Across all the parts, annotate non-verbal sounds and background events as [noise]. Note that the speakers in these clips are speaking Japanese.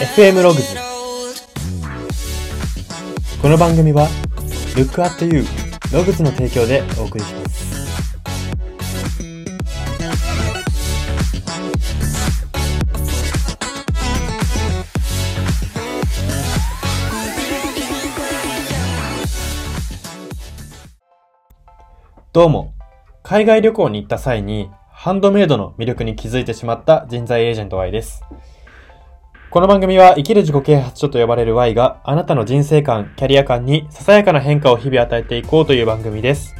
FM ログズこの番組は Look at You ログズの提供でお送りします。どうも。海外旅行に行った際にハンドメイドの魅力に気づいてしまった人材エージェント Y です。この番組は生きる自己啓発書と呼ばれる Y があなたの人生観、キャリア観にささやかな変化を日々与えていこうという番組です。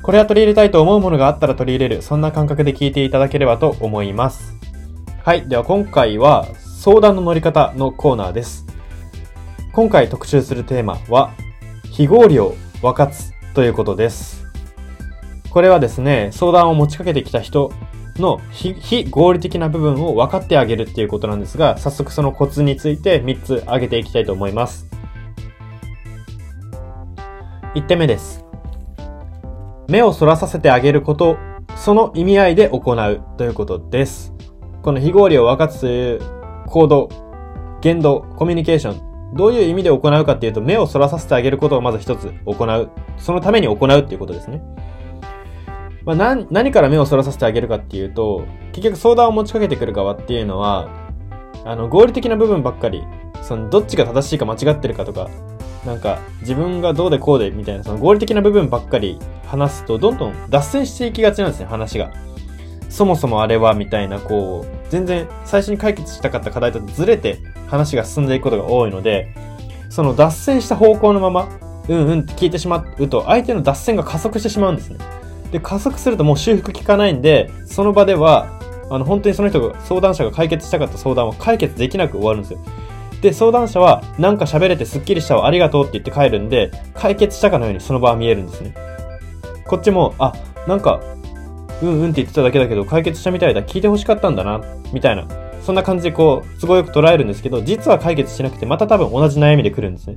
これは取り入れたいと思うものがあったら取り入れる、そんな感覚で聞いていただければと思います。はい。では今回は相談の乗り方のコーナーです。今回特集するテーマは非合理を分かつということです。これはですね、相談を持ちかけてきた人の非非合理的な部分を分かってあげるっていうことなんですが、早速そのコツについて3つ挙げていきたいと思います。1点目です。目をそらさせてあげること、その意味合いで行うということです。この非合理を分かつという行動、言動、コミュニケーション、どういう意味で行うかっていうと、目をそらさせてあげることをまず一つ行う。そのために行うっていうことですね。まあ、何何から目をそらさせてあげるかっていうと、結局相談を持ちかけてくる側っていうのは、あの、合理的な部分ばっかり、その、どっちが正しいか間違ってるかとか、なんか、自分がどうでこうでみたいな、その合理的な部分ばっかり話すと、どんどん脱線していきがちなんですね、話が。そもそもあれは、みたいな、こう、全然最初に解決したかった課題とずれて話が進んでいくことが多いので、その脱線した方向のまま、うんうんって聞いてしまうと、相手の脱線が加速してしまうんですね。で、加速するともう修復効かないんで、その場では、あの、本当にその人が、相談者が解決したかった相談は解決できなく終わるんですよ。で、相談者は、なんか喋れてスッキリしたわ、ありがとうって言って帰るんで、解決したかのようにその場は見えるんですね。こっちも、あ、なんか、うんうんって言ってただけだけど、解決したみたいだ、聞いて欲しかったんだな、みたいな。そんな感じでこう、都合よく捉えるんですけど、実は解決しなくて、また多分同じ悩みで来るんですね。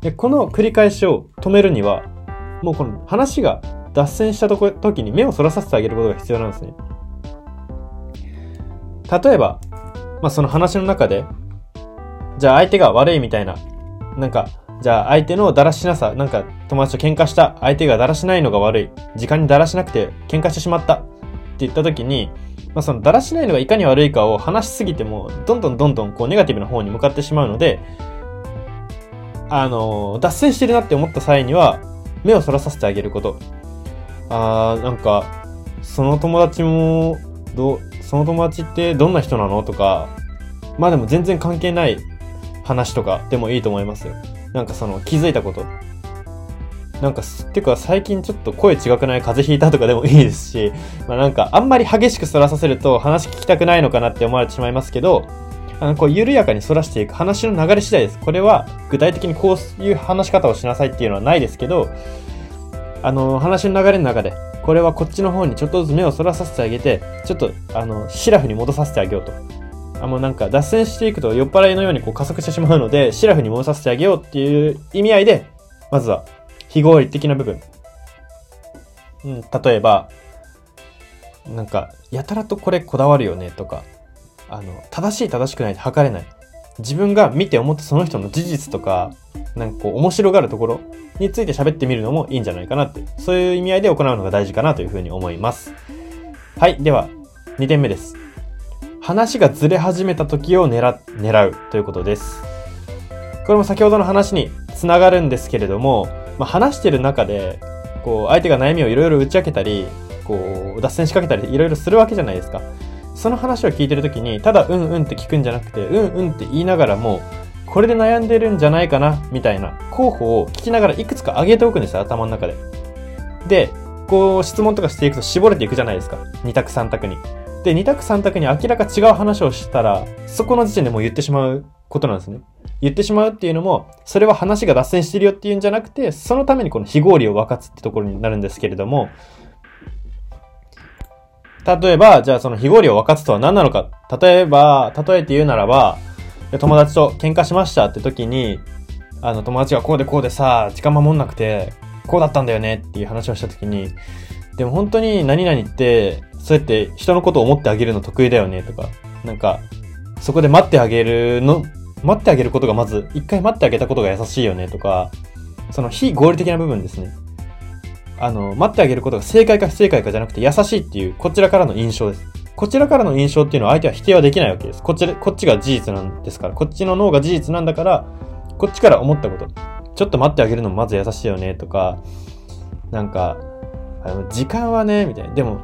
で、この繰り返しを止めるには、もうこの話が脱線したとこ時に目をそらさせてあげることが必要なんですね。例えば、まあ、その話の中で、じゃあ相手が悪いみたいな、なんか、じゃあ相手のだらしなさ、なんか友達と喧嘩した、相手がだらしないのが悪い、時間にだらしなくて喧嘩してしまったって言った時に、まあ、そのだらしないのがいかに悪いかを話しすぎても、どんどんどんどんこうネガティブな方に向かってしまうので、あの脱線してるなって思った際には、目をそらさせてあげること。あー、なんか、その友達も、ど、その友達ってどんな人なのとか、まあでも全然関係ない話とかでもいいと思いますよ。なんかその気づいたこと。なんかす、てか最近ちょっと声違くない風邪ひいたとかでもいいですし、まあなんかあんまり激しくそらさせると話聞きたくないのかなって思われてしまいますけど、あの、こう緩やかにそらしていく話の流れ次第です。これは具体的にこういう話し方をしなさいっていうのはないですけど、あの、話の流れの中で、これはこっちの方にちょっとずつ目をそらさせてあげて、ちょっと、あの、シラフに戻させてあげようと。あ、もうなんか脱線していくと酔っ払いのようにこう加速してしまうので、シラフに戻させてあげようっていう意味合いで、まずは、非合理的な部分。うん、例えば、なんか、やたらとこれこだわるよねとか、あの、正しい正しくないって測れない。自分が見て思ったその人の事実とか、なんかこう面白がるところについて喋ってみるのもいいんじゃないかなって、そういう意味合いで行うのが大事かなというふうに思います。はい、では、2点目です。話がずれ始めた時を狙狙うということです。これも先ほどの話につながるんですけれども、まあ、話してる中で、こう、相手が悩みをいろいろ打ち明けたり、こう、脱線しかけたり、いろいろするわけじゃないですか。その話を聞いてるときに、ただうんうんって聞くんじゃなくて、うんうんって言いながらも、これで悩んでるんじゃないかな、みたいな候補を聞きながらいくつか上げておくんですよ、頭の中で。で、こう質問とかしていくと絞れていくじゃないですか。2択3択に。で、2択3択に明らか違う話をしたら、そこの時点でもう言ってしまうことなんですね。言ってしまうっていうのも、それは話が脱線してるよっていうんじゃなくて、そのためにこの非合理を分かつってところになるんですけれども、例えば、じゃあその非合理を分かつとは何なのか。例えば、例えて言うならば、友達と喧嘩しましたって時に、あの友達がこうでこうでさ、時間守んなくて、こうだったんだよねっていう話をした時に、でも本当に何々って、そうやって人のことを思ってあげるの得意だよねとか、なんか、そこで待ってあげるの、待ってあげることがまず、一回待ってあげたことが優しいよねとか、その非合理的な部分ですね。あの、待ってあげることが正解か不正解かじゃなくて優しいっていう、こちらからの印象です。こちらからの印象っていうのは相手は否定はできないわけです。こっち、こっちが事実なんですから。こっちの脳が事実なんだから、こっちから思ったこと。ちょっと待ってあげるのもまず優しいよね、とか、なんか、あの、時間はね、みたいな。でも、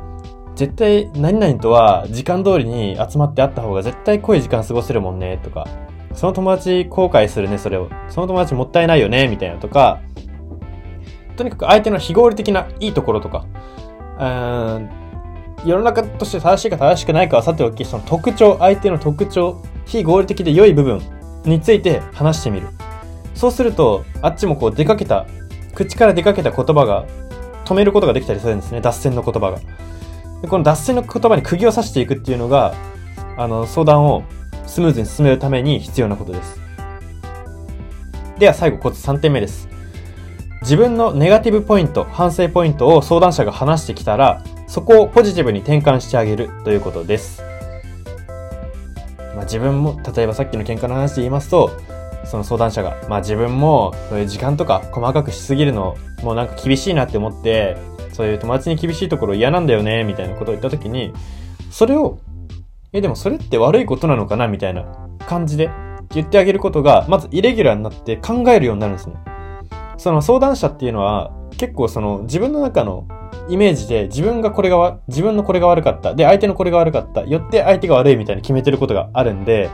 絶対何々とは時間通りに集まって会った方が絶対濃い時間過ごせるもんね、とか。その友達後悔するね、それを。その友達もったいないよね、みたいなとか。とにかく相手の非合理的ないいところとか。うん世の中として正しいか正しくないかはさておき、その特徴、相手の特徴、非合理的で良い部分について話してみる。そうすると、あっちもこう出かけた、口から出かけた言葉が止めることができたりするんですね。脱線の言葉が。でこの脱線の言葉に釘を刺していくっていうのが、あの、相談をスムーズに進めるために必要なことです。では最後、コツ3点目です。自分のネガティブポイント、反省ポイントを相談者が話してきたら、そこをポジティブに転換してあげるということです。まあ、自分も、例えばさっきの喧嘩の話で言いますと、その相談者が、まあ自分もそういう時間とか細かくしすぎるの、もうなんか厳しいなって思って、そういう友達に厳しいところ嫌なんだよね、みたいなことを言った時に、それを、え、でもそれって悪いことなのかなみたいな感じで言ってあげることが、まずイレギュラーになって考えるようになるんですね。その相談者っていうのは、結構その自分の中のイメージで自分がこれが、自分のこれが悪かった。で、相手のこれが悪かった。よって相手が悪いみたいに決めてることがあるんで、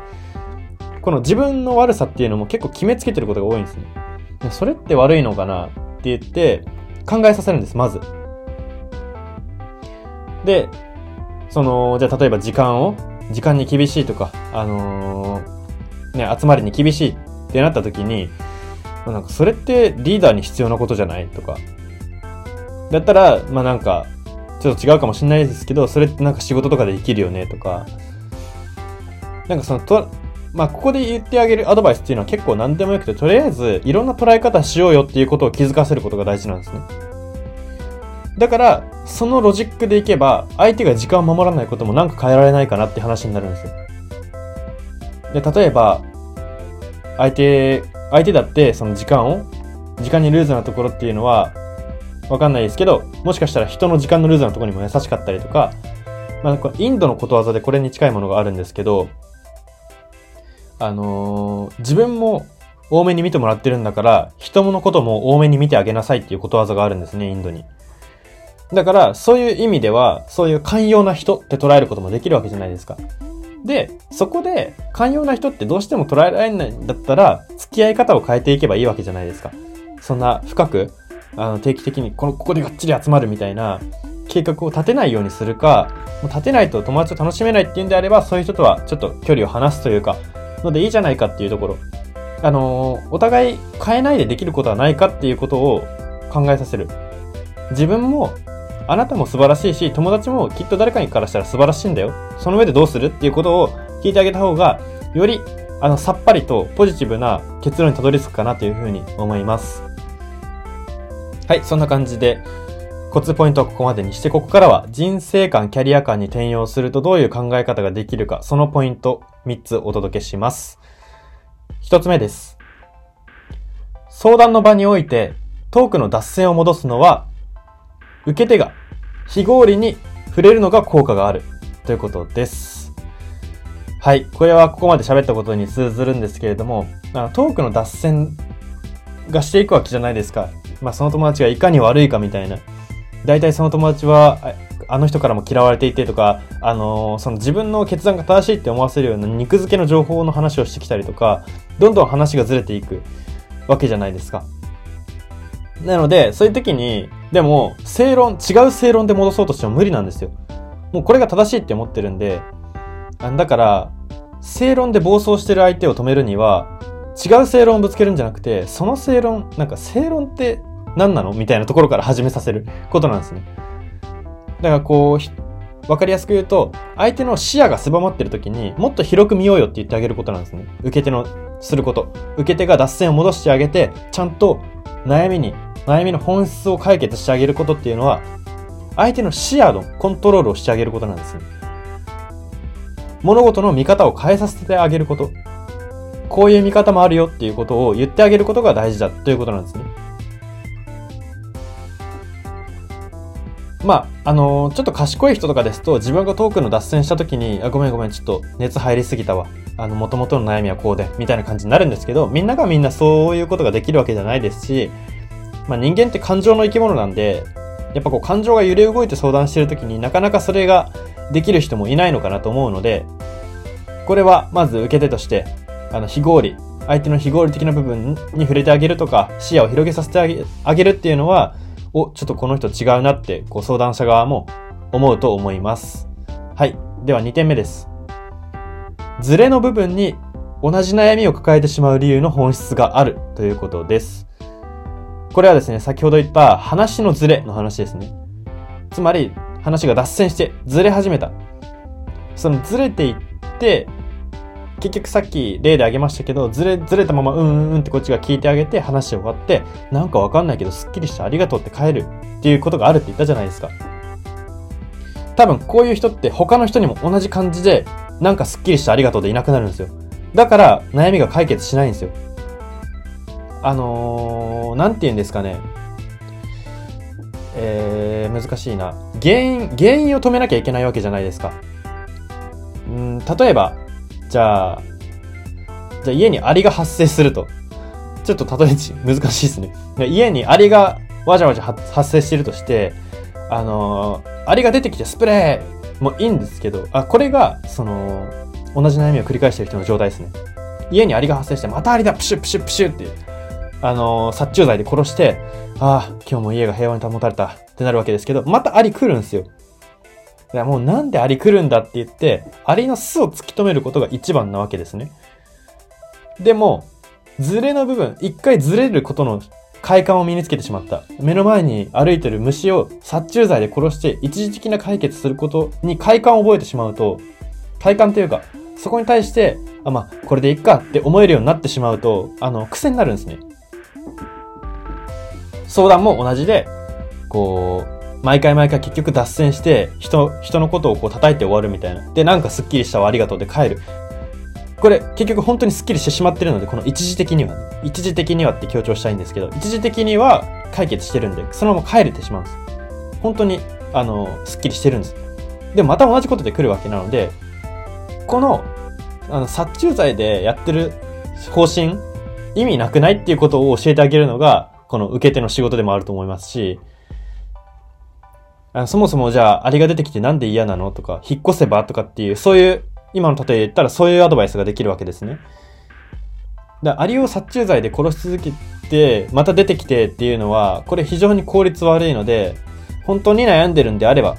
この自分の悪さっていうのも結構決めつけてることが多いんですね。それって悪いのかなって言って考えさせるんです、まず。で、その、じゃあ例えば時間を、時間に厳しいとか、あのー、ね、集まりに厳しいってなった時に、まあなんかそれってリーダーに必要なことじゃない？とか。だったら、まあなんか、ちょっと違うかもしれないですけど、それってなんか仕事とかでできるよね？とか。なんかそのと、まあここで言ってあげるアドバイスっていうのは結構何でもよくて、とりあえずいろんな捉え方しようよっていうことを気づかせることが大事なんですね。だから、そのロジックでいけば、相手が時間を守らないこともなんか変えられないかなって話になるんですよ。で、例えば、相手、相手だってその時間を、時間にルーズなところっていうのは、わかんないですけど、もしかしたら人の時間のルーズなところにも優しかったりとか、まあ、インドのことわざでこれに近いものがあるんですけど、あのー、自分も多めに見てもらってるんだから、人のことも多めに見てあげなさいっていうことわざがあるんですね、インドに。だから、そういう意味では、そういう寛容な人って捉えることもできるわけじゃないですか。で、そこで、寛容な人ってどうしても捉えられないんだったら、付き合い方を変えていけばいいわけじゃないですか。そんな深く、あの、定期的に、この、ここでがっちり集まるみたいな、計画を立てないようにするか、もう立てないと友達を楽しめないっていうんであれば、そういう人とはちょっと距離を離すというか、のでいいじゃないかっていうところ。あのー、お互い変えないでできることはないかっていうことを考えさせる。自分もあなたも素晴らしいし、友達もきっと誰かにからしたら素晴らしいんだよ。その上でどうするっていうことを聞いてあげた方が、より、あの、さっぱりとポジティブな結論にたどり着くかなというふうに思います。はい、そんな感じで、コツポイントはここまでにして、ここからは人生観、キャリア観に転用するとどういう考え方ができるか、そのポイント3つお届けします。1つ目です。相談の場において、トークの脱線を戻すのは、受け手が非合理に触れるのが効果があるということです。はい。これはここまで喋ったことに通ずるんですけれども、あトークの脱線がしていくわけじゃないですか。まあその友達がいかに悪いかみたいな。大体その友達は、あの人からも嫌われていてとか、あのー、その自分の決断が正しいって思わせるような肉付けの情報の話をしてきたりとか、どんどん話がずれていくわけじゃないですか。なので、そういう時に、でも、正論、違う正論で戻そうとしても無理なんですよ。もうこれが正しいって思ってるんで、だから、正論で暴走してる相手を止めるには、違う正論をぶつけるんじゃなくて、その正論、なんか正論って何なの？みたいなところから始めさせる [laughs] ことなんですね。だからこう、わかりやすく言うと、相手の視野が狭まってる時にもっと広く見ようよって言ってあげることなんですね。受け手のすること。受け手が脱線を戻してあげて、ちゃんと悩みに悩みの本質を解決してあげることっていうのは、相手の視野のコントロールをしてあげることなんです物事の見方を変えさせてあげること。こういう見方もあるよっていうことを言ってあげることが大事だということなんですね。まあ、あのー、ちょっと賢い人とかですと、自分がトークの脱線した時に、あ、ごめんごめん、ちょっと熱入りすぎたわ。あの、元々の悩みはこうで、みたいな感じになるんですけど、みんながみんなそういうことができるわけじゃないですし、まあ人間って感情の生き物なんで、やっぱこう感情が揺れ動いて相談してる時になかなかそれができる人もいないのかなと思うので、これはまず受け手として、あの、非合理、相手の非合理的な部分に触れてあげるとか、視野を広げさせてあげるっていうのは、お、ちょっとこの人違うなって、こう相談者側も思うと思います。はい。では2点目です。ズレの部分に同じ悩みを抱えてしまう理由の本質があるということです。これはですね、先ほど言った話のズレの話ですね。つまり、話が脱線してずれ始めた。そのずれていって、結局さっき例で挙げましたけど、ずれ、ずれたままうんうんうんってこっちが聞いてあげて話終わって、なんかわかんないけどすっきりしてありがとうって帰るっていうことがあるって言ったじゃないですか。多分こういう人って他の人にも同じ感じで、なんかすっきりしてありがとうでいなくなるんですよ。だから悩みが解決しないんですよ。あのー、なんて言うんですかね。えー、難しいな。原因、原因を止めなきゃいけないわけじゃないですか。うん、例えば、じゃあ、じゃあ家にアリが発生すると。ちょっと例え難しいですね。家にアリがわじゃわじゃ発生してるとして、あのー、アリが出てきてスプレーもいいんですけど、あ、これが、その、同じ悩みを繰り返してる人の状態ですね。家にアリが発生して、またアリだプシュプシュプシュって、あの、殺虫剤で殺して、ああ、今日も家が平和に保たれたってなるわけですけど、またアリ来るんですよ。いやもうなんでアリ来るんだって言って、アリの巣を突き止めることが一番なわけですね。でも、ズレの部分、一回ずれることの快感を身につけてしまった。目の前に歩いてる虫を殺虫剤で殺して一時的な解決することに快感を覚えてしまうと、快感というか、そこに対して、あ、まあ、これでいっかって思えるようになってしまうと、あの、癖になるんですね。相談も同じで、こう、毎回毎回結局脱線して、人、人のことをこう叩いて終わるみたいな。で、なんかスッキリしたわ、ありがとうで帰る。これ、結局本当にスッキリしてしまってるので、この一時的には、一時的にはって強調したいんですけど、一時的には解決してるんで、そのまま帰れてしまうんです。本当に、あの、スッキリしてるんです。でまた同じことで来るわけなので、この、あの、殺虫剤でやってる方針、意味なくないっていうことを教えてあげるのが、この受け手の仕事でもあると思いますし、あそもそもじゃあ、アリが出てきてなんで嫌なのとか、引っ越せばとかっていう、そういう、今の例えで言ったらそういうアドバイスができるわけですね。だアリを殺虫剤で殺し続けて、また出てきてっていうのは、これ非常に効率悪いので、本当に悩んでるんであれば、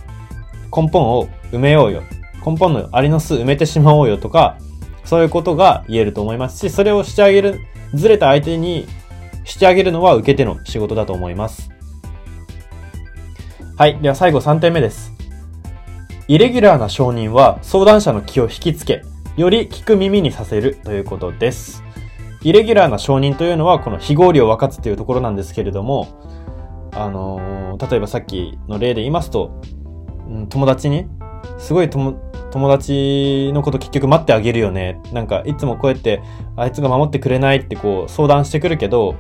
根本を埋めようよ。根本のアリの巣埋めてしまおうよとか、そういうことが言えると思いますし、それをしてあげる、ずれた相手にしてあげるのは受け手の仕事だと思います。はい。では最後3点目です。イレギュラーな承認は相談者の気を引きつけ、より聞く耳にさせるということです。イレギュラーな承認というのはこの非合理を分かつというところなんですけれども、あのー、例えばさっきの例で言いますと、うん、友達に、すごい友友達のこと結局待ってあげるよね。なんかいつもこうやってあいつが守ってくれないってこう相談してくるけど、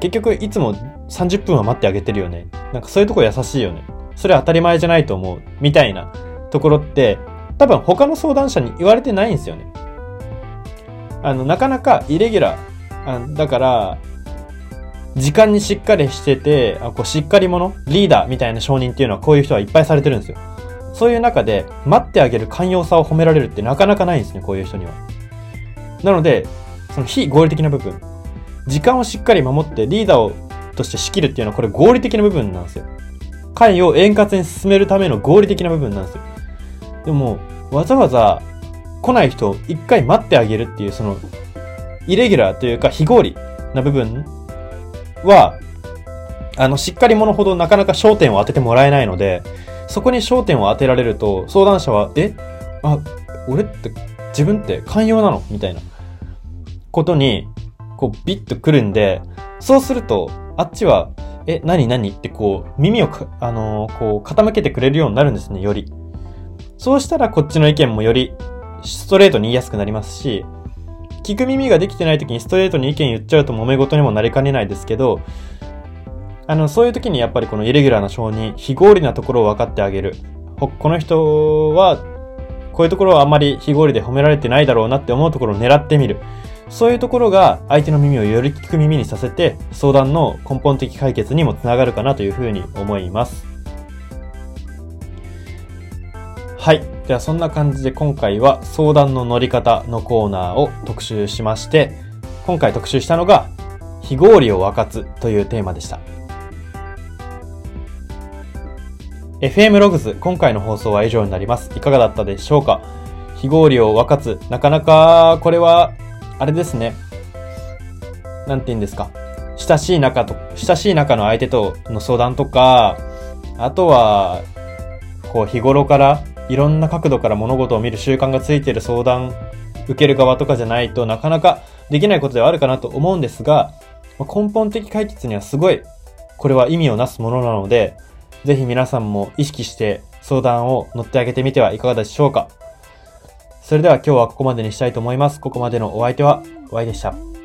結局いつも30分は待ってあげてるよね。なんかそういうとこ優しいよね。それは当たり前じゃないと思う。みたいなところって、多分他の相談者に言われてないんですよね。あの、なかなかイレギュラー。あだから、時間にしっかりしてて、あこうしっかり者リーダーみたいな承認っていうのはこういう人はいっぱいされてるんですよ。そういう中で、待ってあげる寛容さを褒められるってなかなかないんですね、こういう人には。なので、その非合理的な部分。時間をしっかり守ってリーダーをとして仕切るっていうのはこれ合理的な部分なんですよ。会を円滑に進めるための合理的な部分なんですよ。でも、わざわざ来ない人を一回待ってあげるっていう、その、イレギュラーというか非合理な部分は、あの、しっかり者ほどなかなか焦点を当ててもらえないので、そこに焦点を当てられると、相談者は、え？あ、俺って、自分って寛容なの？みたいなことに、こう、ビッと来るんで、そうすると、あっちは、え、何何？ってこう、耳をあのー、こう、傾けてくれるようになるんですね、より。そうしたらこっちの意見もよりストレートに言いやすくなりますし、聞く耳ができてない時にストレートに意見言っちゃうと揉め事にもなりかねないですけど、あの、そういう時にやっぱりこのイレギュラーな承認、非合理なところを分かってあげる。この人は、こういうところはあんまり非合理で褒められてないだろうなって思うところを狙ってみる。そういうところが相手の耳をより聞く耳にさせて、相談の根本的解決にもつながるかなというふうに思います。はい。ではそんな感じで今回は相談の乗り方のコーナーを特集しまして、今回特集したのが、非合理を分かつというテーマでした。FM ログズ、今回の放送は以上になります。いかがだったでしょうか？非合理を分かつ、なかなかこれは、あれですね。なんて言うんですか？親しい仲と、親しい仲の相手との相談とか、あとは、こう日頃からいろんな角度から物事を見る習慣がついている相談受ける側とかじゃないとなかなかできないことではあるかなと思うんですが、根本的解決にはすごいこれは意味をなすものなので、ぜひ皆さんも意識して相談を乗ってあげてみてはいかがでしょうか。それでは今日はここまでにしたいと思います。ここまでのお相手は、Y でした。